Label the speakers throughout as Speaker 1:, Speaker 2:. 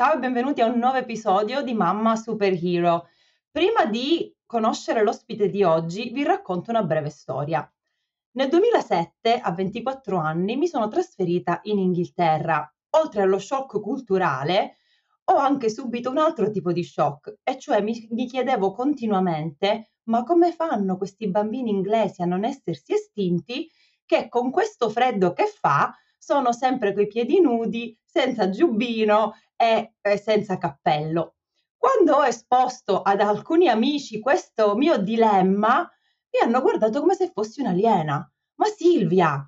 Speaker 1: Ciao e benvenuti a un nuovo episodio di Mamma Superhero. Prima di conoscere l'ospite di oggi, vi racconto una breve storia. Nel 2007, a 24 anni, mi sono trasferita in Inghilterra. Oltre allo shock culturale, ho anche subito un altro tipo di shock, e cioè mi, mi chiedevo continuamente ma come fanno questi bambini inglesi a non essersi estinti che con questo freddo che fa sono sempre coi piedi nudi, senza giubbino e, e senza cappello. Quando ho esposto ad alcuni amici questo mio dilemma, mi hanno guardato come se fossi un'aliena. Ma Silvia,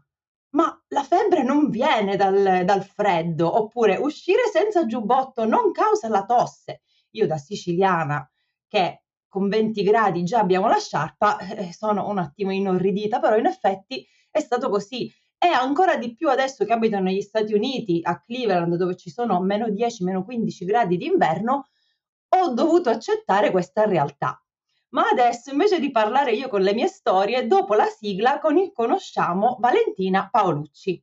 Speaker 1: ma la febbre non viene dal, dal freddo, oppure uscire senza giubbotto non causa la tosse. Io da siciliana, che con 20 gradi già abbiamo la sciarpa, eh, sono un attimo inorridita, però in effetti è stato così. E ancora di più adesso che abito negli Stati Uniti, a Cleveland, dove ci sono meno 10, meno 15 gradi d'inverno, ho dovuto accettare questa realtà. Ma adesso, invece di parlare io con le mie storie, dopo la sigla conosciamo Valentina Paolucci.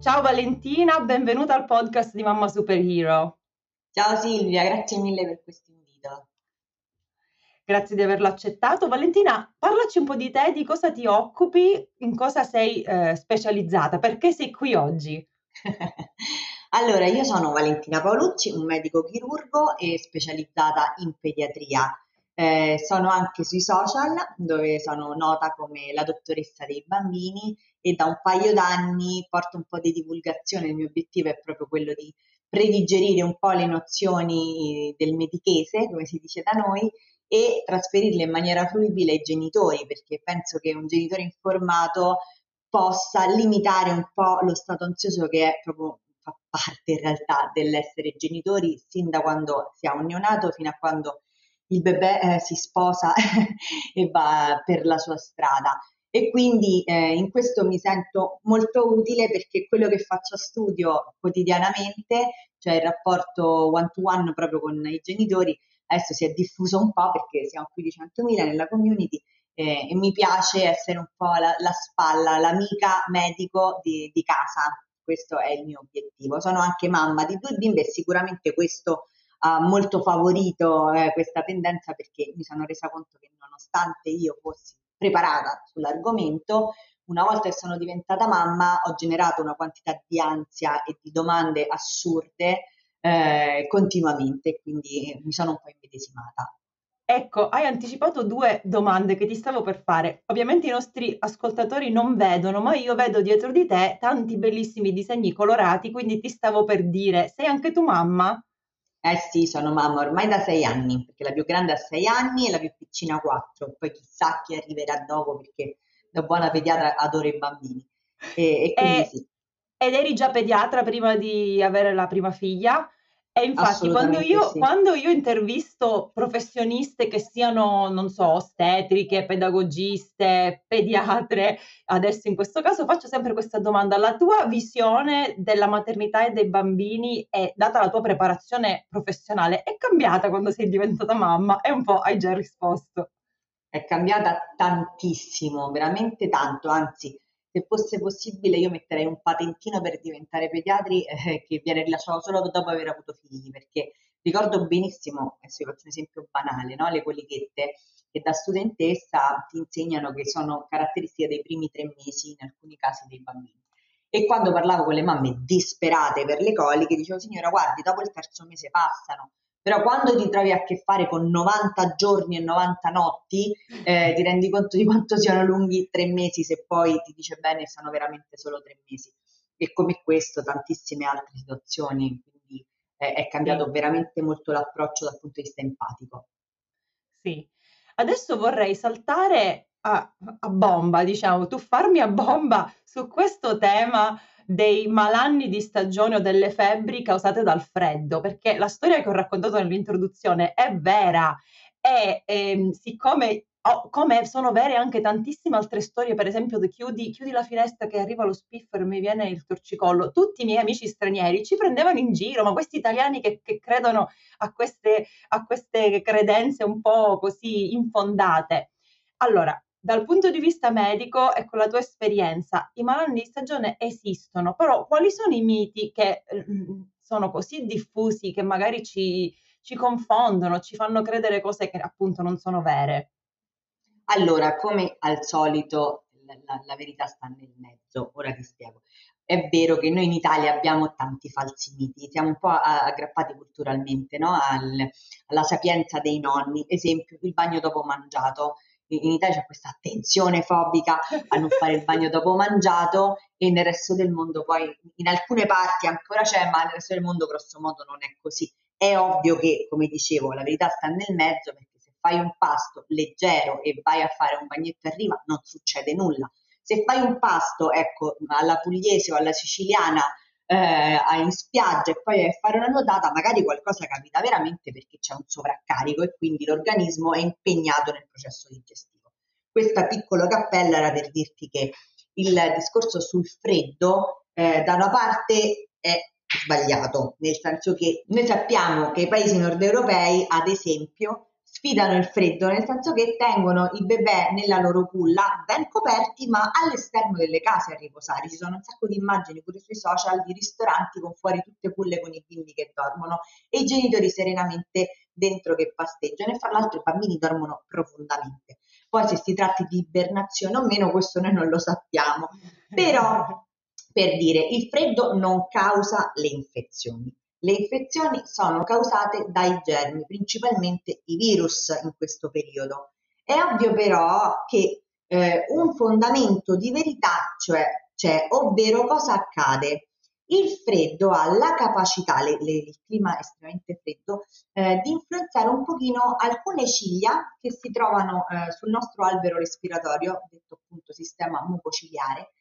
Speaker 1: Ciao Valentina, benvenuta al podcast di Mamma Superhero.
Speaker 2: Ciao Silvia, grazie mille per questo invito.
Speaker 1: Grazie di averlo accettato. Valentina, parlaci un po' di te, di cosa ti occupi, in cosa sei eh, specializzata, perché sei qui oggi?
Speaker 2: allora, io sono Valentina Paolucci, un medico chirurgo e specializzata in pediatria. Eh, sono anche sui social, dove sono nota come la dottoressa dei bambini e da un paio d'anni porto un po' di divulgazione. Il mio obiettivo è proprio quello di predigerire un po' le nozioni del medichese, come si dice da noi, e trasferirle in maniera fruibile ai genitori, perché penso che un genitore informato possa limitare un po' lo stato ansioso che è proprio fa parte in realtà dell'essere genitori sin da quando si ha un neonato fino a quando il bebè eh, si sposa e va per la sua strada. E quindi eh, in questo mi sento molto utile perché quello che faccio a studio quotidianamente, cioè il rapporto one-to-one proprio con i genitori, adesso si è diffuso un po' perché siamo più di 100.000 nella community eh, e mi piace essere un po' la, la spalla, l'amica medico di, di, casa. Questo è il mio obiettivo. Sono anche mamma di due bimbe e sicuramente questo molto favorito eh, questa tendenza perché mi sono resa conto che nonostante io fossi preparata sull'argomento, una volta che sono diventata mamma ho generato una quantità di ansia e di domande assurde eh, continuamente, quindi mi sono un po' immedesimata.
Speaker 1: Ecco, hai anticipato due domande che ti stavo per fare. Ovviamente i nostri ascoltatori non vedono, ma io vedo dietro di te tanti bellissimi disegni colorati, quindi ti stavo per dire, sei anche tu mamma?
Speaker 2: Eh sì, sono mamma ormai da sei anni, perché la più grande ha sei anni e la più piccina ha quattro, poi chissà chi arriverà dopo, perché da buona pediatra adoro i bambini.
Speaker 1: E, e quindi e, sì. Ed eri già pediatra prima di avere la prima figlia? E infatti quando io, sì. quando io intervisto professioniste che siano, non so, ostetriche, pedagogiste, pediatre, adesso in questo caso faccio sempre questa domanda, la tua visione della maternità e dei bambini e data la tua preparazione professionale è cambiata quando sei diventata mamma? E un po' hai già risposto.
Speaker 2: È cambiata tantissimo, veramente tanto, anzi se fosse possibile io metterei un patentino per diventare pediatri eh, che viene rilasciato solo dopo aver avuto figli, perché ricordo benissimo, adesso vi faccio un esempio banale, no? le colichette, che da studentessa ti insegnano che sono caratteristiche dei primi tre mesi, in alcuni casi dei bambini. E quando parlavo con le mamme disperate per le coliche, dicevo, signora, guardi, dopo il terzo mese passano, però quando ti trovi a che fare con 90 giorni e 90 notti, eh, ti rendi conto di quanto siano lunghi tre mesi se poi ti dice bene sono veramente solo tre mesi. E come questo, tantissime altre situazioni, quindi eh, è cambiato veramente molto l'approccio dal punto di vista empatico.
Speaker 1: Sì, adesso vorrei saltare a, a bomba, diciamo, tuffarmi a bomba su questo tema dei malanni di stagione o delle febbri causate dal freddo, perché la storia che ho raccontato nell'introduzione è vera e ehm, siccome Oh, come sono vere anche tantissime altre storie, per esempio, chiudi, chiudi, la finestra che arriva lo spiffero e mi viene il torcicollo. Tutti i miei amici stranieri ci prendevano in giro, ma questi italiani che, che credono a queste, a queste credenze un po' così infondate. Allora, dal punto di vista medico con la tua esperienza, i malanni di stagione esistono, però quali sono i miti che mm, sono così diffusi che magari ci, ci confondono, ci fanno credere cose che appunto non sono vere?
Speaker 2: Allora, come al solito, la, la, verità sta nel mezzo, ora ti spiego. È vero che noi in Italia abbiamo tanti falsi miti, siamo un po' aggrappati culturalmente no? Al, alla sapienza dei nonni, esempio il bagno dopo mangiato. In Italia c'è questa attenzione fobica a non fare il bagno dopo mangiato e nel resto del mondo poi in alcune parti ancora c'è, ma nel resto del mondo grosso modo non è così. È ovvio che, come dicevo, la verità sta nel mezzo perché fai un pasto leggero e vai a fare un bagnetto a riva, non succede nulla. Se fai un pasto, ecco, alla pugliese o alla siciliana eh, in spiaggia e poi a fare una nuotata, magari qualcosa capita veramente perché c'è un sovraccarico e quindi l'organismo è impegnato nel processo digestivo. Questa piccola cappella era per dirti che il discorso sul freddo eh, da una parte è sbagliato, nel senso che noi sappiamo che i paesi nord europei, ad esempio, sfidano il freddo, nel senso che tengono i bebè nella loro culla ben coperti, ma all'esterno delle case a riposare. Ci sono un sacco di immagini pure sui social di ristoranti con fuori tutte culle con i bimbi che dormono e i genitori serenamente dentro che pasteggiano e fra l'altro i bambini dormono profondamente. Poi se si tratti di ibernazione o meno, questo noi non lo sappiamo. Però per dire, il freddo non causa le infezioni. Le infezioni sono causate dai germi, principalmente i virus in questo periodo. È ovvio però che eh, un fondamento di verità cioè, c'è, ovvero cosa accade? Il freddo ha la capacità, le, le, il clima estremamente freddo, eh, di influenzare un pochino alcune ciglia che si trovano eh, sul nostro albero respiratorio, detto appunto sistema mucociliare,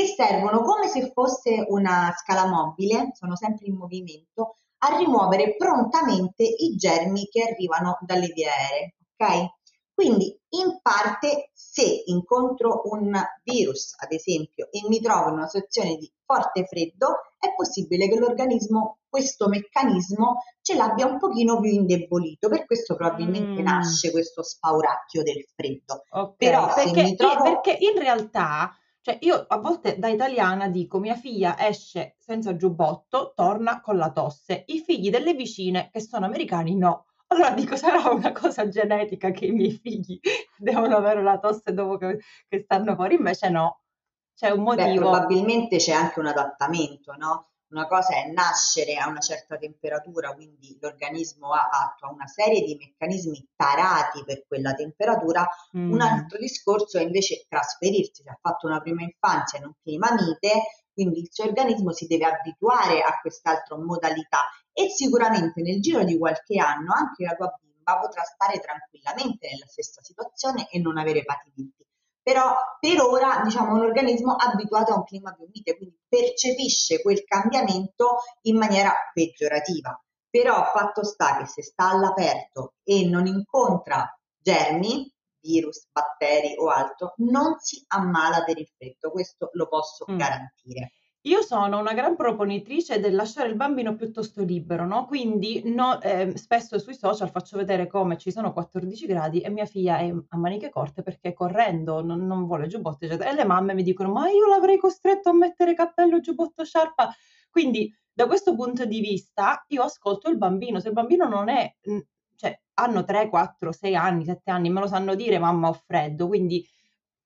Speaker 2: che servono come se fosse una scala mobile, sono sempre in movimento, a rimuovere prontamente i germi che arrivano dalle vie aeree. Ok? Quindi in parte se incontro un virus, ad esempio, e mi trovo in una situazione di forte freddo, è possibile che l'organismo questo meccanismo ce l'abbia un pochino più indebolito, per questo probabilmente mm. nasce questo spauracchio del freddo.
Speaker 1: Okay, Però perché, trovo... perché in realtà cioè io a volte da italiana dico mia figlia esce senza giubbotto, torna con la tosse. I figli delle vicine che sono americani no. Allora dico sarà una cosa genetica che i miei figli devono avere la tosse dopo che, che stanno fuori, invece no. C'è un motivo. Beh,
Speaker 2: probabilmente c'è anche un adattamento, no? Una cosa è nascere a una certa temperatura, quindi l'organismo ha attua una serie di meccanismi tarati per quella temperatura. Mm. Un altro discorso è invece trasferirsi, se ha fatto una prima infanzia in un clima mite, quindi il suo organismo si deve abituare a quest'altra modalità e sicuramente nel giro di qualche anno anche la tua bimba potrà stare tranquillamente nella stessa situazione e non avere patimenti però per ora diciamo un organismo abituato a un clima più mite, quindi percepisce quel cambiamento in maniera peggiorativa. Però fatto sta che se sta all'aperto e non incontra germi, virus, batteri o altro, non si ammala per il freddo, questo lo posso mm. garantire.
Speaker 1: Io sono una gran proponitrice del lasciare il bambino piuttosto libero, no? Quindi no, ehm, spesso sui social faccio vedere come ci sono 14 gradi e mia figlia è a maniche corte perché correndo non, non vuole giubbotto, eccetera. E le mamme mi dicono: Ma io l'avrei costretto a mettere cappello, giubbotto, sciarpa. Quindi, da questo punto di vista, io ascolto il bambino. Se il bambino non è, cioè, hanno 3, 4, 6 anni, 7 anni, me lo sanno dire, mamma ho freddo. Quindi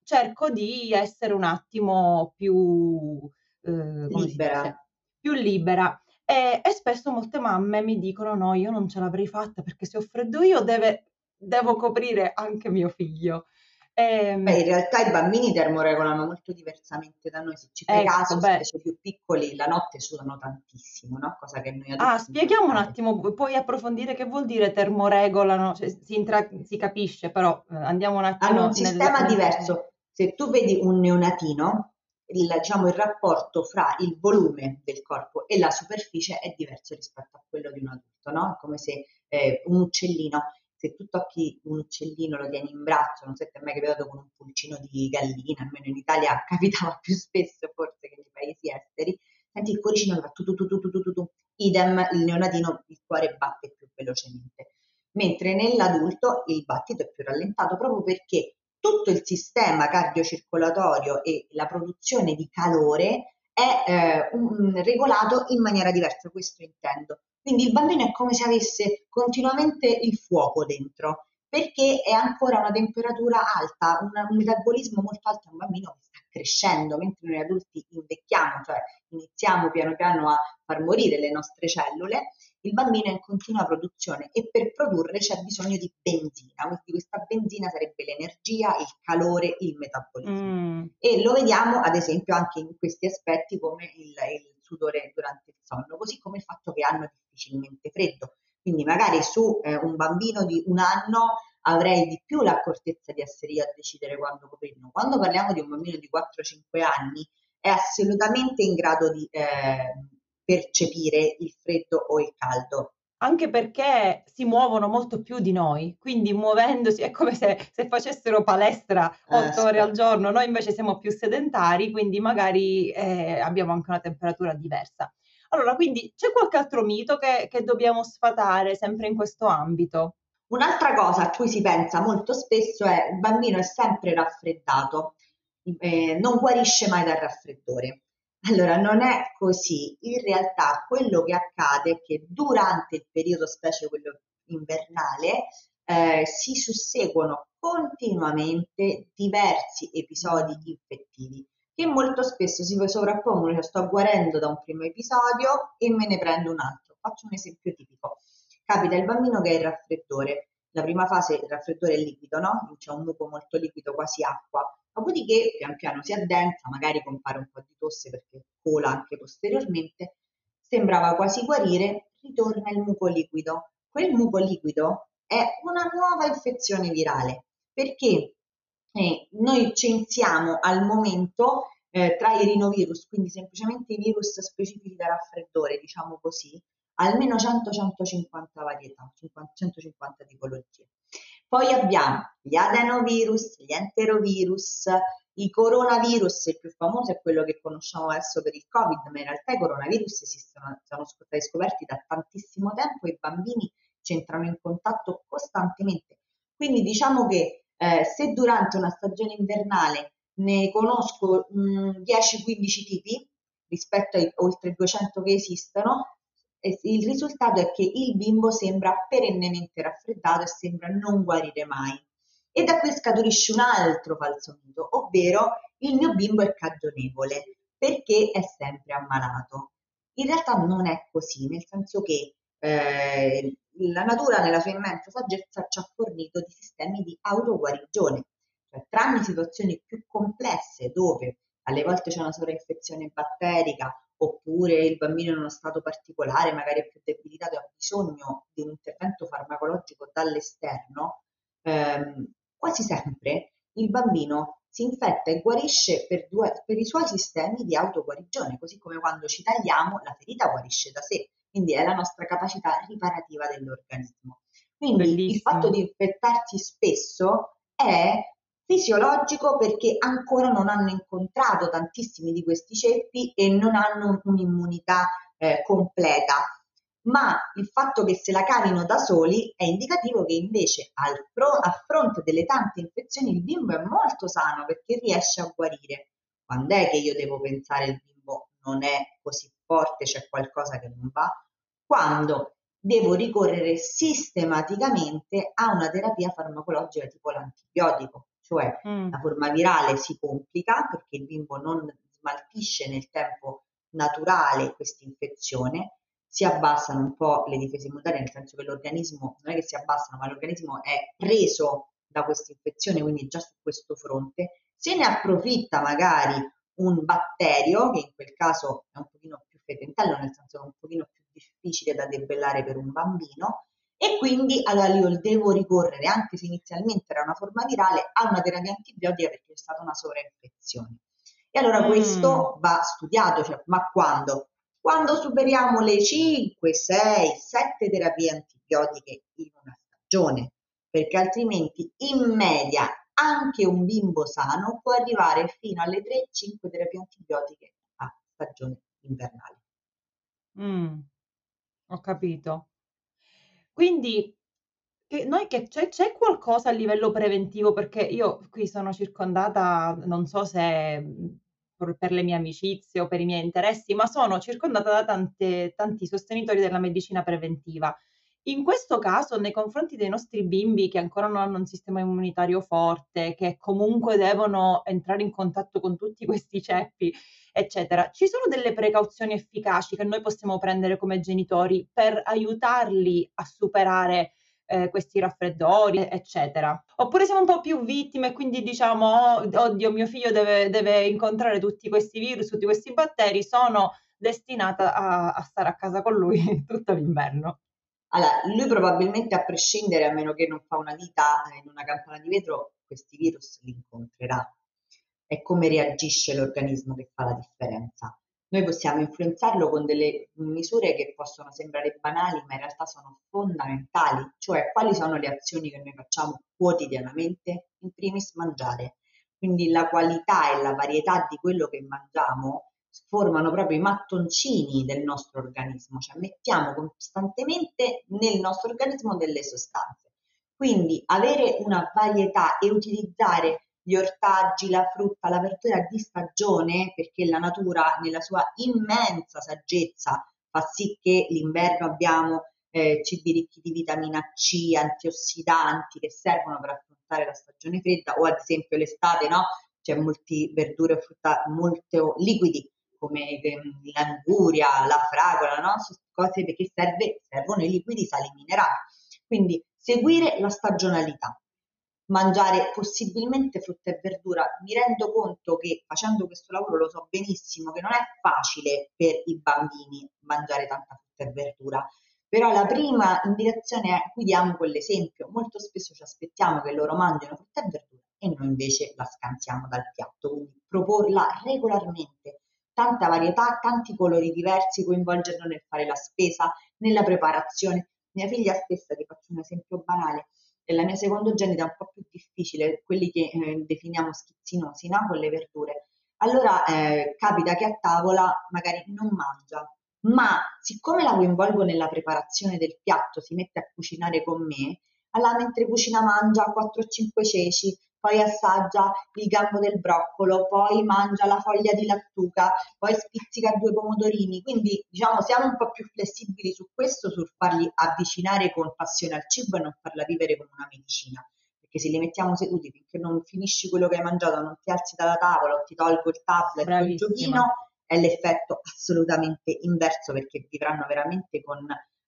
Speaker 1: cerco di essere un attimo più
Speaker 2: eh, libera.
Speaker 1: più libera. E, e, spesso molte mamme mi dicono: No, io non ce l'avrei fatta perché se ho freddo io deve, devo coprire anche mio figlio.
Speaker 2: E, ehm beh, in realtà i bambini termoregolano molto diversamente da noi, se ci fai ecco, caso, beh. specie più piccoli, la notte sudano tantissimo, no? cosa che noi
Speaker 1: Ah, spieghiamo un attimo, puoi approfondire che vuol dire termoregolano, cioè, si, intra- si capisce, però eh, andiamo un attimo...
Speaker 2: Hanno un sistema nel... diverso. Se tu vedi un neonatino, il, diciamo, il rapporto fra il volume del corpo e la superficie è diverso rispetto a quello di un adulto, no? È come se eh, un uccellino, se tu tocchi un uccellino, lo tieni in braccio, non so se ti è mai capitato con un pulcino di gallina, almeno in Italia capitava più spesso forse che nei paesi esteri, senti il cuoricino che va tu tu tu tu tu tu tu, idem il neonatino, il cuore batte più velocemente. Mentre nell'adulto il battito è più rallentato proprio perché tutto il sistema cardiocircolatorio e la produzione di calore è eh, un, regolato in maniera diversa, questo intendo. Quindi il bambino è come se avesse continuamente il fuoco dentro, perché è ancora una temperatura alta, un, un metabolismo molto alto, un bambino che sta crescendo, mentre noi adulti invecchiamo, cioè iniziamo piano piano a far morire le nostre cellule il bambino è in continua produzione e per produrre c'è bisogno di benzina, quindi questa benzina sarebbe l'energia, il calore, il metabolismo. Mm. E lo vediamo ad esempio anche in questi aspetti come il, il sudore durante il sonno, così come il fatto che hanno difficilmente freddo. Quindi magari su eh, un bambino di un anno avrei di più l'accortezza di essere io a decidere quando coprirlo. Quando parliamo di un bambino di 4-5 anni è assolutamente in grado di eh, percepire il freddo o il caldo.
Speaker 1: Anche perché si muovono molto più di noi, quindi muovendosi è come se, se facessero palestra eh, otto ore al giorno, noi invece siamo più sedentari, quindi magari eh, abbiamo anche una temperatura diversa. Allora, quindi c'è qualche altro mito che, che dobbiamo sfatare sempre in questo ambito?
Speaker 2: Un'altra cosa a cui si pensa molto spesso è il bambino è sempre raffreddato, eh, non guarisce mai dal raffreddore. Allora, non è così. In realtà quello che accade è che durante il periodo, specie quello invernale, eh, si susseguono continuamente diversi episodi infettivi che molto spesso si sovrappongono, cioè sto guarendo da un primo episodio e me ne prendo un altro. Faccio un esempio tipico. Capita il bambino che ha il raffreddore. La prima fase il raffreddore è liquido, no? C'è un muco molto liquido, quasi acqua. Dopodiché pian piano si addensa, magari compare un po' di tosse perché cola anche posteriormente, sembrava quasi guarire, ritorna il muco liquido. Quel muco liquido è una nuova infezione virale perché eh, noi censiamo al momento eh, tra i rinovirus, quindi semplicemente i virus specifici da raffreddore, diciamo così, almeno 100-150 varietà, 150 tipologie. Poi abbiamo gli adenovirus, gli enterovirus, i coronavirus, il più famoso è quello che conosciamo adesso per il Covid, ma in realtà i coronavirus esistono, sono stati scoperti da tantissimo tempo e i bambini ci entrano in contatto costantemente. Quindi diciamo che eh, se durante una stagione invernale ne conosco mh, 10-15 tipi rispetto ai oltre 200 che esistono, il risultato è che il bimbo sembra perennemente raffreddato e sembra non guarire mai. E da qui scaturisce un altro falso mito, ovvero il mio bimbo è cagionevole perché è sempre ammalato. In realtà non è così, nel senso che eh, la natura nella sua immensa saggezza ci ha fornito di sistemi di autoguarigione, cioè tranne situazioni più complesse dove alle volte c'è una sovrainfezione batterica oppure il bambino in uno stato particolare, magari è più debilitato e ha bisogno di un intervento farmacologico dall'esterno, ehm, quasi sempre il bambino si infetta e guarisce per, due, per, i suoi sistemi di autoguarigione, così come quando ci tagliamo la ferita guarisce da sé, quindi è la nostra capacità riparativa dell'organismo. Quindi Bellissimo. il fatto di infettarsi spesso è fisiologico perché ancora non hanno incontrato tantissimi di questi ceppi e non hanno un'immunità eh, completa. Ma il fatto che se la cavino da soli è indicativo che invece pro- a fronte delle tante infezioni il bimbo è molto sano perché riesce a guarire. Quando è che io devo pensare il bimbo non è così forte, c'è qualcosa che non va? Quando devo ricorrere sistematicamente a una terapia farmacologica tipo l'antibiotico cioè mm. la forma virale si complica perché il bimbo non smaltisce nel tempo naturale questa infezione, si abbassano un po' le difese immunitarie, nel senso che l'organismo non è che si abbassano, ma l'organismo è preso da questa infezione, quindi già su questo fronte, se ne approfitta magari un batterio, che in quel caso è un pochino più fetentello, nel senso che è un pochino più difficile da debellare per un bambino, e quindi allora io devo ricorrere, anche se inizialmente era una forma virale, a una terapia antibiotica perché c'è stata una sovrainfezione. E allora mm. questo va studiato, cioè, ma quando? Quando superiamo le 5, 6, 7 terapie antibiotiche in una stagione, perché altrimenti in media anche un bimbo sano può arrivare fino alle 3-5 terapie antibiotiche a stagione invernale.
Speaker 1: Mm, ho capito. Quindi che noi che c'è, c'è qualcosa a livello preventivo, perché io qui sono circondata, non so se per le mie amicizie o per i miei interessi, ma sono circondata da tante, tanti sostenitori della medicina preventiva. In questo caso, nei confronti dei nostri bimbi che ancora non hanno un sistema immunitario forte, che comunque devono entrare in contatto con tutti questi ceppi, eccetera, ci sono delle precauzioni efficaci che noi possiamo prendere come genitori per aiutarli a superare eh, questi raffreddori, eccetera. Oppure siamo un po' più vittime e quindi diciamo, oh, oddio, mio figlio deve, deve, incontrare tutti questi virus, tutti questi batteri, sono destinata a, a stare a casa con lui tutto l'inverno.
Speaker 2: Allora, lui probabilmente a prescindere, a meno che non fa una vita in una campana di vetro, questi virus li incontrerà. È come reagisce l'organismo che fa la differenza. Noi possiamo influenzarlo con delle misure che possono sembrare banali, ma in realtà sono fondamentali, cioè quali sono le azioni che noi facciamo quotidianamente? In primis mangiare. Quindi la qualità e la varietà di quello che mangiamo formano proprio i mattoncini del nostro organismo, cioè mettiamo costantemente nel nostro organismo delle sostanze. Quindi avere una varietà e utilizzare gli ortaggi, la frutta, la verdura di stagione, perché la natura nella sua immensa saggezza fa sì che l'inverno abbiamo eh, cibi ricchi di vitamina C, antiossidanti che servono per affrontare la stagione fredda o ad esempio l'estate, no? C'è molti verdure e frutta molto liquidi come l'anguria, la fragola, no? Cose perché serve, servono i liquidi sali minerali. Quindi seguire la stagionalità mangiare possibilmente frutta e verdura. Mi rendo conto che facendo questo lavoro lo so benissimo che non è facile per i bambini mangiare tanta frutta e verdura, però la prima indicazione è guidiamo quell'esempio. Molto spesso ci aspettiamo che loro mangino frutta e verdura e noi invece la scansiamo dal piatto, quindi proporla regolarmente. Tanta varietà, tanti colori diversi, coinvolgerlo nel fare la spesa, nella preparazione. Mia figlia stessa, ti faccio un esempio banale, la mia secondogenita è un po' più difficile, quelli che eh, definiamo schizzinosi, no? con le verdure. Allora eh, capita che a tavola magari non mangia, ma siccome la coinvolgo nella preparazione del piatto, si mette a cucinare con me, allora mentre cucina mangia 4-5 ceci, poi assaggia il gambo del broccolo, poi mangia la foglia di lattuga, poi spizzica due pomodorini. Quindi diciamo siamo un po' più flessibili su questo, sul farli avvicinare con passione al cibo e non farla vivere come una medicina. Perché se li mettiamo seduti finché non finisci quello che hai mangiato, non ti alzi dalla tavola o ti tolgo il tablet o il giochino, è l'effetto assolutamente inverso perché vivranno veramente con,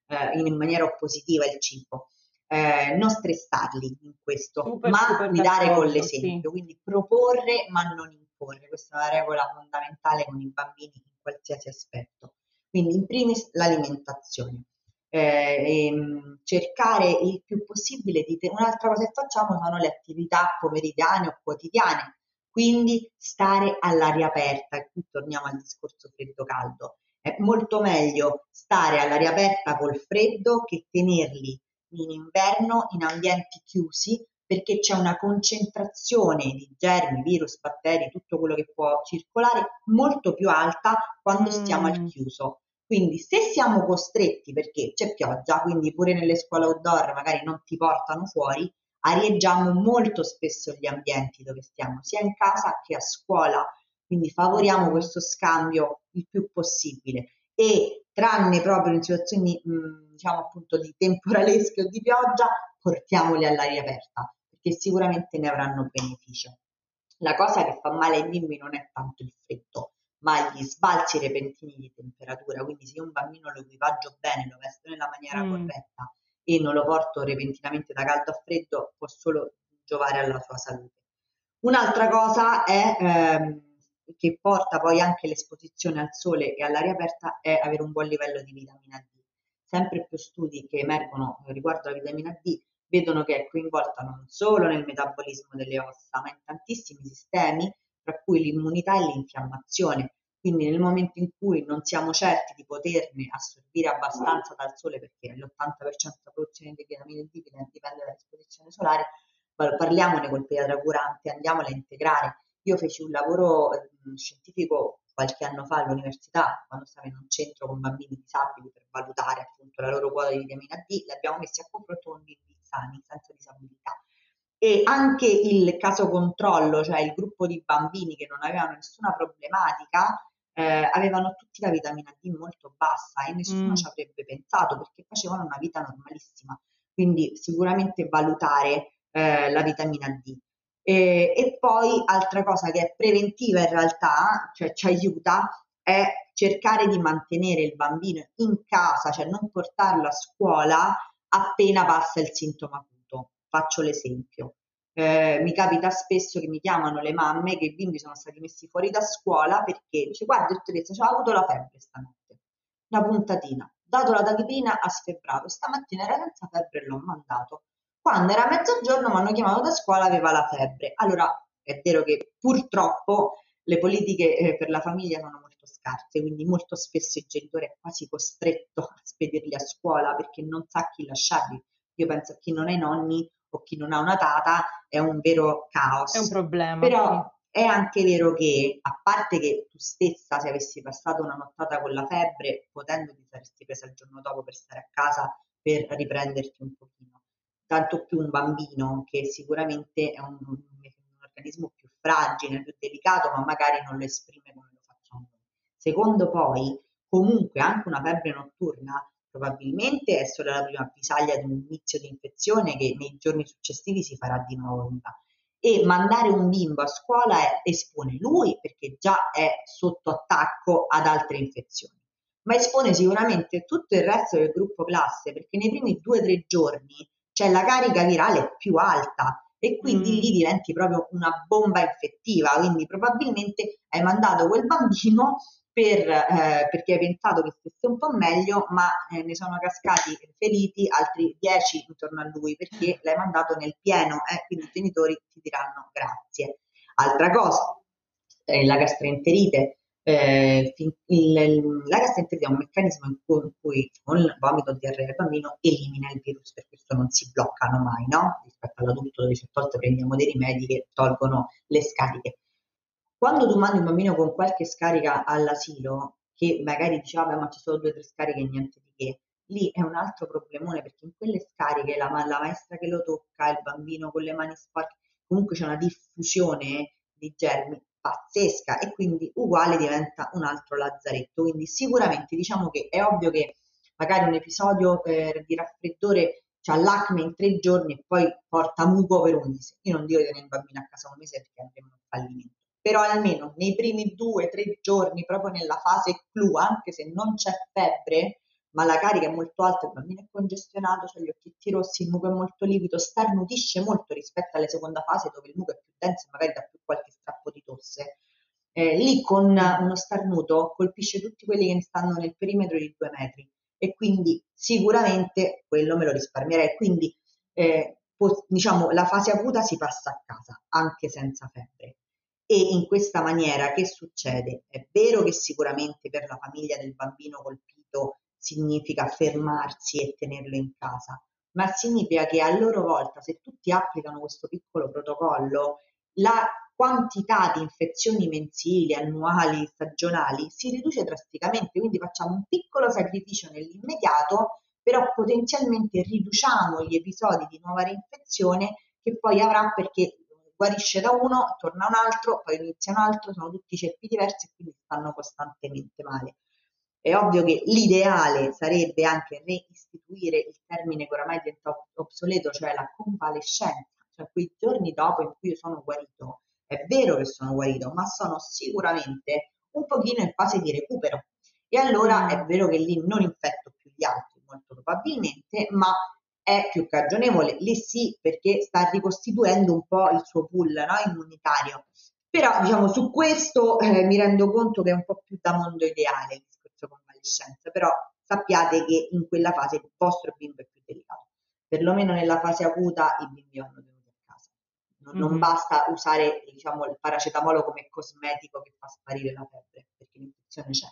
Speaker 2: eh, in maniera oppositiva il cibo eh, non stressarli in questo, super, ma super guidare con l'esempio, sì. quindi proporre ma non imporre, questa è una regola fondamentale con i bambini in qualsiasi aspetto. Quindi in primis l'alimentazione. Eh, ehm, cercare il più possibile di te- un'altra cosa che facciamo sono le attività pomeridiane o quotidiane quindi stare all'aria aperta e qui torniamo al discorso freddo caldo è molto meglio stare all'aria aperta col freddo che tenerli in inverno in ambienti chiusi perché c'è una concentrazione di germi, virus, batteri, tutto quello che può circolare molto più alta quando mm. stiamo al mm. chiuso. Quindi se siamo costretti perché c'è pioggia, quindi pure nelle scuole outdoor magari non ti portano fuori, arieggiamo molto spesso gli ambienti dove stiamo, sia in casa che a scuola. Quindi favoriamo questo scambio il più possibile e tranne proprio in situazioni mh, diciamo appunto di temporalesche o di pioggia, portiamoli all'aria aperta perché sicuramente ne avranno beneficio. La cosa che fa male ai bimbi non è tanto il freddo, ma gli sbalzi repentini di temperatura. Quindi, se un bambino lo equipaggio bene, lo vesto nella maniera mm. corretta e non lo porto repentinamente da caldo a freddo, può solo giovare alla sua salute. Un'altra cosa è ehm, che porta poi anche l'esposizione al sole e all'aria aperta è avere un buon livello di vitamina D. Sempre più studi che emergono riguardo alla vitamina D vedono che è coinvolta non solo nel metabolismo delle ossa, ma in tantissimi sistemi, tra cui l'immunità e l'infiammazione. Quindi nel momento in cui non siamo certi di poterne assorbire abbastanza dal sole, perché l'80% della produzione di vitamine D dipende dall'esposizione solare, parliamone col pediatra curante, andiamole a integrare. Io feci un lavoro eh, scientifico qualche anno fa all'università, quando stavo in un centro con bambini disabili per valutare appunto la loro quota di vitamina D, li abbiamo messi a confronto con bambini sani, senza disabilità. E anche il caso controllo, cioè il gruppo di bambini che non avevano nessuna problematica, eh, avevano tutti la vitamina D molto bassa e nessuno mm. ci avrebbe pensato perché facevano una vita normalissima. Quindi sicuramente valutare eh, la vitamina D. E, e poi altra cosa che è preventiva in realtà, cioè ci aiuta, è cercare di mantenere il bambino in casa, cioè non portarlo a scuola appena passa il sintomo acuto. Faccio l'esempio. Eh, mi capita spesso che mi chiamano le mamme che i bimbi sono stati messi fuori da scuola perché dice guarda dottoressa, ho avuto la febbre stanotte, una puntatina, dato la tachipirina ha sfebbrato, stamattina era senza febbre e l'ho mandato. Quando era mezzogiorno mi hanno chiamato da scuola, aveva la febbre. Allora è vero che purtroppo le politiche eh, per la famiglia sono molto scarse, quindi molto spesso il genitore è quasi costretto a spedirli a scuola perché non sa chi lasciarli. Io penso a chi non ha i nonni o chi non ha una tata è un vero caos.
Speaker 1: È un problema.
Speaker 2: Però sì. è anche vero che, a parte che tu stessa, se avessi passato una nottata con la febbre, potendo ti saresti presa il giorno dopo per stare a casa per riprenderti un pochino tanto più un bambino che sicuramente è un, un, organismo più fragile, più delicato, ma magari non lo esprime come lo facciamo noi. Secondo poi, comunque anche una febbre notturna probabilmente è solo la prima avvisaglia di un inizio di infezione che nei giorni successivi si farà di nuovo viva. E mandare un bimbo a scuola espone lui perché già è sotto attacco ad altre infezioni, ma espone sicuramente tutto il resto del gruppo classe perché nei primi due o tre giorni cioè la carica virale più alta e quindi mm. lì diventi proprio una bomba infettiva, quindi probabilmente hai mandato quel bambino per, eh, perché hai pensato che stesse un po' meglio, ma eh, ne sono cascati feriti altri 10 intorno a lui perché l'hai mandato nel pieno, eh, quindi i genitori ti diranno grazie. Altra cosa, eh, la gastroenterite, eh, il, la gastroenterite è un meccanismo in cui, in cui con il vomito di diarrea il bambino elimina il virus, per questo non si bloccano mai, no? rispetto all'adulto dove certe volte prendiamo dei rimedi che tolgono le scariche. Quando tu mandi un bambino con qualche scarica all'asilo, che magari dice vabbè ma ci sono due o tre scariche e niente di che, lì è un altro problemone perché in quelle scariche la, la maestra che lo tocca, il bambino con le mani sporche, comunque c'è una diffusione di germi pazzesca e quindi uguale diventa un altro lazzaretto. Quindi sicuramente diciamo che è ovvio che magari un episodio eh, di raffreddore c'ha l'acne in tre giorni e poi porta muco per un mese. Io non dico di tenere il bambino a casa un mese perché andremo in fallimento. Però almeno nei primi due o tre giorni, proprio nella fase clou, anche se non c'è febbre, ma la carica è molto alta, il bambino è congestionato, ha gli occhietti rossi, il muco è molto liquido, starnutisce molto rispetto alla seconda fase dove il muco è più denso e magari dà più qualche strappo di tosse. Eh, lì con uno starnuto colpisce tutti quelli che stanno nel perimetro di due metri e quindi sicuramente quello me lo risparmierei. Quindi eh, diciamo la fase acuta si passa a casa anche senza febbre. E in questa maniera che succede? È vero che sicuramente per la famiglia del bambino colpito significa fermarsi e tenerlo in casa, ma significa che a loro volta, se tutti applicano questo piccolo protocollo, la quantità di infezioni mensili, annuali, stagionali si riduce drasticamente, quindi facciamo un piccolo sacrificio nell'immediato, però potenzialmente riduciamo gli episodi di nuova reinfezione che poi avrà perché guarisce da uno, torna un altro, poi inizia un altro, sono tutti ceppi diversi e quindi stanno costantemente male. È ovvio che l'ideale sarebbe anche reistituire il termine che oramai diventa obsoleto, cioè la convalescenza, cioè quei giorni dopo in cui io sono guarito. È vero che sono guarito, ma sono sicuramente un pochino in fase di recupero. E allora è vero che lì non infetto più gli altri, molto probabilmente, ma è più cagionevole. Lì sì, perché sta ricostituendo un po' il suo pool no? immunitario. Però diciamo su questo eh, mi rendo conto che è un po' più da mondo ideale adolescenza, però sappiate che in quella fase il vostro bimbo è più delicato. Perlomeno nella fase acuta i bimbi vanno tenuti a casa, non, non basta usare diciamo, il paracetamolo come cosmetico che fa sparire la febbre, perché l'infezione c'è.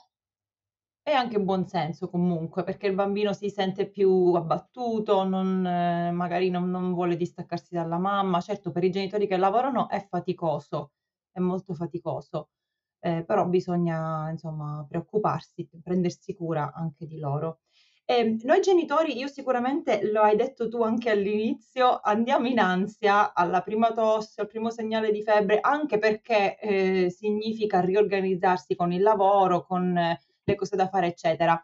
Speaker 1: E anche buon senso comunque, perché il bambino si sente più abbattuto, non, eh, magari non, non vuole distaccarsi dalla mamma. Certo, per i genitori che lavorano è faticoso, è molto faticoso, eh, però bisogna insomma preoccuparsi, prendersi cura anche di loro. E noi genitori, io sicuramente lo hai detto tu anche all'inizio, andiamo in ansia alla prima tosse, al primo segnale di febbre, anche perché eh, significa riorganizzarsi con il lavoro, con eh, le cose da fare, eccetera.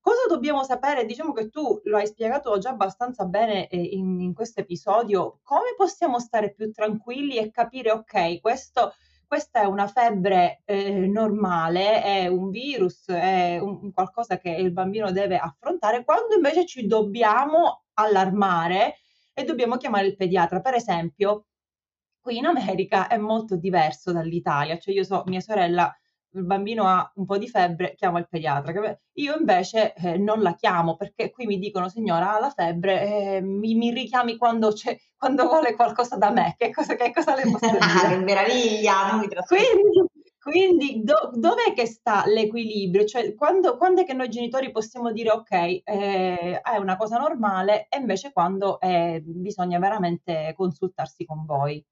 Speaker 1: Cosa dobbiamo sapere? Diciamo che tu lo hai spiegato già abbastanza bene eh, in, in questo episodio. Come possiamo stare più tranquilli e capire, ok, questo, questa è una febbre eh, normale, è un virus, è un, qualcosa che il bambino deve affrontare, quando invece ci dobbiamo allarmare e dobbiamo chiamare il pediatra. Per esempio, qui in America è molto diverso dall'Italia, cioè io so, mia sorella il bambino ha un po' di febbre, chiamo il pediatra. Io invece eh, non la chiamo perché qui mi dicono signora ha la febbre, eh, mi, mi, richiami quando, quando, vuole qualcosa da me. Che cosa, che cosa le posso dire?
Speaker 2: Ah, che meraviglia! Non mi
Speaker 1: quindi, quindi do, dov'è che sta l'equilibrio? Cioè, quando, quando, è che noi genitori possiamo dire ok, eh, è una cosa normale e invece quando eh, bisogna veramente consultarsi con voi?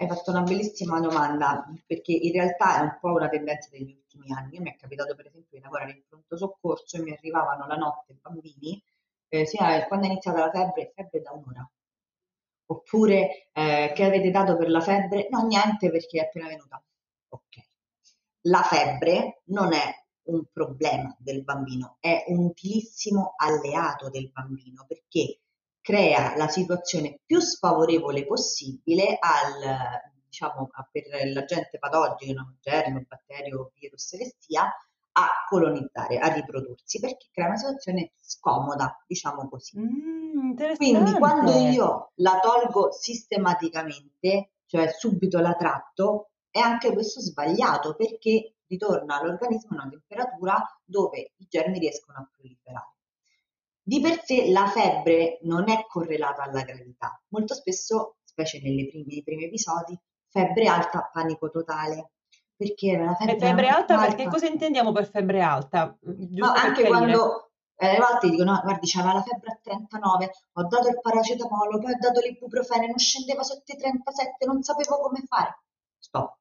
Speaker 2: Hai fatto una bellissima domanda, perché in realtà è un po' una tendenza degli ultimi anni. Mi è capitato per esempio di lavorare in pronto soccorso e mi arrivavano la notte bambini, eh, sì, quando è iniziata la febbre, febbre da un'ora. Oppure eh, che avete dato per la febbre? No, niente perché è appena venuta. Ok. La febbre non è un problema del bambino, è un utilissimo alleato del bambino perché crea la situazione più sfavorevole possibile al, diciamo, per l'agente patogeno, germe, batterio, virus che sia, a colonizzare, a riprodursi, perché crea una situazione scomoda, diciamo così.
Speaker 1: Mm,
Speaker 2: Quindi quando io la tolgo sistematicamente, cioè subito la tratto, è anche questo sbagliato perché ritorna all'organismo una temperatura dove i germi riescono a proliferare. Di per sé la febbre non è correlata alla gravità. Molto spesso, specie prime, nei primi episodi, febbre alta, panico totale. Perché la
Speaker 1: febbre, febbre alta, alta, perché cosa intendiamo per febbre alta?
Speaker 2: No, anche quando eh, a volte dicono, no, guardi, c'aveva la febbre a 39, ho dato il paracetamolo, poi ho dato l'ibuprofene, non scendeva sotto i 37, non sapevo come fare. Stop.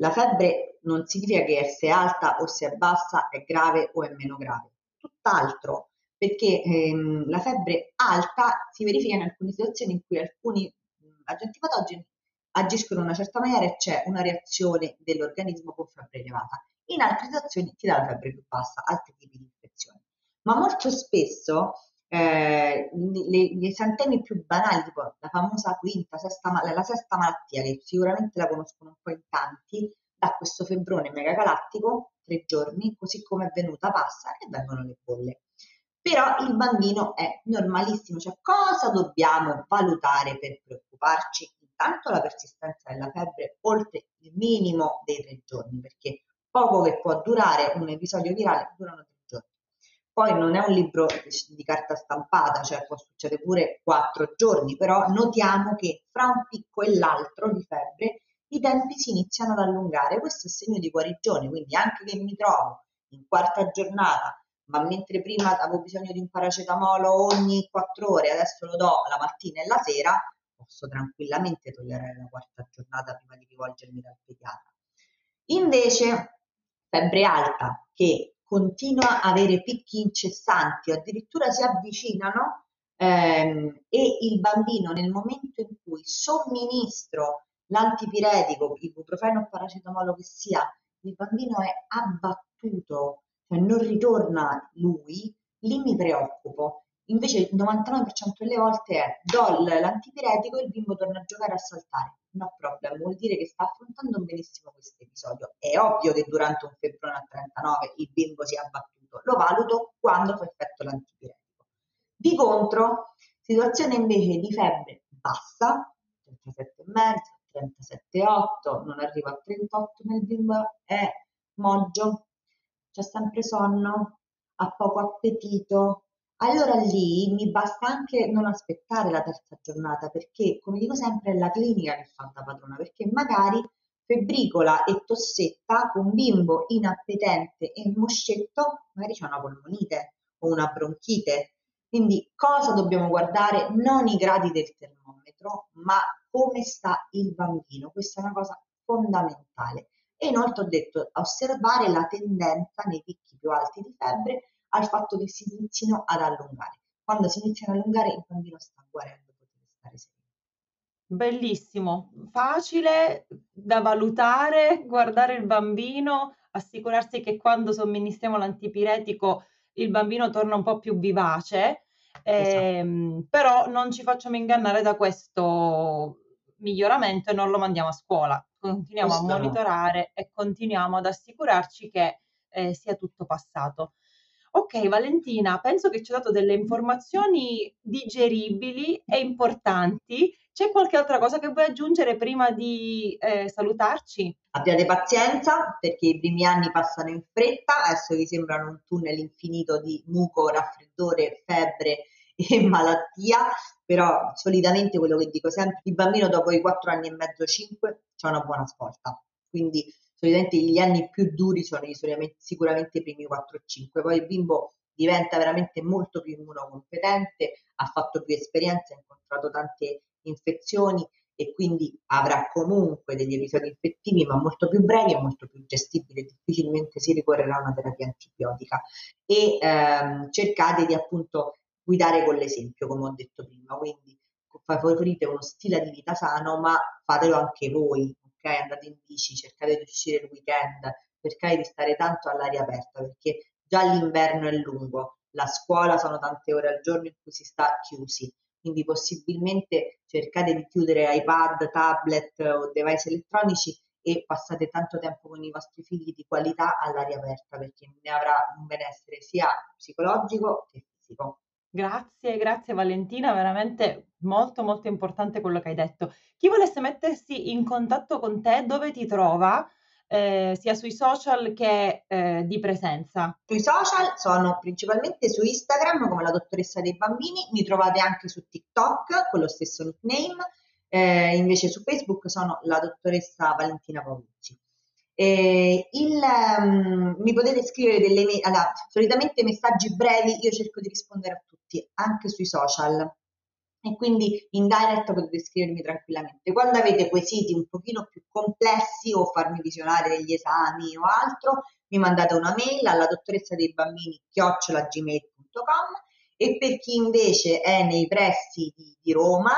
Speaker 2: La febbre non significa che se è alta o se è bassa è grave o è meno grave. Tutt'altro perché ehm, la febbre alta si verifica in alcune situazioni in cui alcuni agenti patogeni agiscono in una certa maniera e c'è una reazione dell'organismo con febbre elevata. In altre situazioni ti dà la febbre più bassa, altri tipi di infezioni. Ma molto spesso eh, le, gli esantemi più banali, tipo la famosa quinta, sesta, la sesta malattia, che sicuramente la conoscono un po' in tanti, dà questo febbrone megagalattico, tre giorni, così come è venuta passa e vengono le bolle però il bambino è normalissimo, cioè cosa dobbiamo valutare per preoccuparci? Intanto la persistenza della febbre oltre il minimo dei tre giorni, perché poco che può durare un episodio virale durano tre giorni. Poi non è un libro di carta stampata, cioè può succedere pure quattro giorni, però notiamo che fra un picco e l'altro di febbre i tempi si iniziano ad allungare. Questo è segno di guarigione, quindi anche che mi trovo in quarta giornata ma mentre prima avevo bisogno di un paracetamolo ogni quattro ore, adesso lo do la mattina e la sera, posso tranquillamente togliere la quarta giornata prima di rivolgermi dal pediatra. Invece, febbre alta che continua a avere picchi incessanti addirittura si avvicinano ehm, e il bambino nel momento in cui somministro l'antipiretico, ibuprofeno o paracetamolo che sia, il bambino è abbattuto non ritorna lui, lì mi preoccupo. Invece il 99% delle volte è do l'antipiretico e il bimbo torna a giocare a saltare. No problem, vuol dire che sta affrontando benissimo questo episodio. È ovvio che durante un febbrone a 39 il bimbo sia abbattuto, lo valuto quando fa effetto l'antipiretico. Di contro, situazione invece di febbre bassa, 37,5, 37,8, non arriva a 38, ma il bimbo è moggio, c'è sempre sonno, ha poco appetito, allora lì mi basta anche non aspettare la terza giornata perché, come dico sempre, è la clinica che fa da padrona perché magari febbricola e tossetta un bimbo inappetente e moscetto magari c'è una polmonite o una bronchite. Quindi cosa dobbiamo guardare? Non i gradi del termometro, ma come sta il bambino. Questa è una cosa fondamentale. E inoltre ho detto osservare la tendenza nei picchi più alti di febbre al fatto che si inizino ad allungare. Quando si iniziano ad allungare il bambino sta guarendo, potete stare sereni.
Speaker 1: Bellissimo, facile da valutare, guardare il bambino, assicurarsi che quando somministriamo l'antipiretico il bambino torna un po' più vivace,
Speaker 2: Esatto.
Speaker 1: ehm, però non ci facciamo ingannare da questo miglioramento e non lo mandiamo a scuola. Continuiamo a
Speaker 2: Questo no.
Speaker 1: monitorare e continuiamo ad assicurarci che eh, sia tutto passato. Ok, Valentina, penso che ci hai dato delle informazioni digeribili e importanti. C'è qualche altra cosa che vuoi aggiungere prima di eh, salutarci?
Speaker 2: Abbiate pazienza perché i primi anni passano in fretta, adesso vi sembrano un tunnel infinito di muco, raffreddore, febbre e malattia, però solitamente quello che dico sempre, il bambino dopo i 4 anni e mezzo, 5, c'è una buona svolta. Quindi solitamente gli anni più duri sono sicuramente i primi 4 e 5, poi il bimbo diventa veramente molto più immunocompetente, ha fatto più esperienze, ha incontrato tante infezioni e quindi avrà comunque degli episodi infettivi ma molto più brevi e molto più gestibili, difficilmente si ricorrerà a una terapia antibiotica. E ehm, cercate di appunto guidare con l'esempio come ho detto prima, quindi favorite uno stile di vita sano ma fatelo anche voi, ok? Andate in bici, cercate di uscire il weekend, cercate di stare tanto all'aria aperta perché già l'inverno è lungo, la scuola sono tante ore al giorno in cui si sta chiusi, quindi possibilmente cercate di chiudere iPad, tablet o device elettronici e passate tanto tempo con i vostri figli di qualità all'aria aperta perché ne avrà un benessere sia psicologico che fisico.
Speaker 1: Grazie, grazie Valentina, veramente molto molto importante quello che hai detto. Chi volesse mettersi in contatto con te, dove ti trova? Eh, sia sui social che eh, di presenza.
Speaker 2: Sui social sono principalmente su Instagram come la dottoressa dei bambini, mi trovate anche su TikTok con lo stesso nickname, eh, invece su Facebook sono la dottoressa Valentina Paolucci. Eh, il, um, mi potete scrivere delle mail, allora, solitamente messaggi brevi, io cerco di rispondere a tutti, anche sui social e quindi in direct potete scrivermi tranquillamente. Quando avete quesiti un pochino più complessi o farmi visionare degli esami o altro, mi mandate una mail alla dottoressa dei bambini chiocciolagmail.com e per chi invece è nei pressi di, di Roma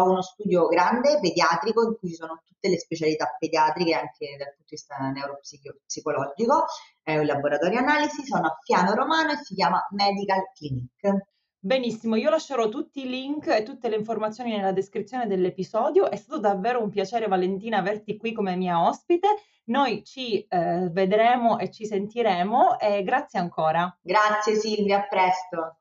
Speaker 2: ho uno studio grande pediatrico in cui ci sono tutte le specialità pediatriche anche dal punto di vista neuropsicologico, è un laboratorio analisi, sono a Fiano Romano e si chiama Medical Clinic.
Speaker 1: Benissimo, io lascerò tutti i link e tutte le informazioni nella descrizione dell'episodio. È stato davvero un piacere Valentina averti qui come mia ospite. Noi ci eh, vedremo e ci sentiremo e grazie ancora.
Speaker 2: Grazie Silvia, a presto.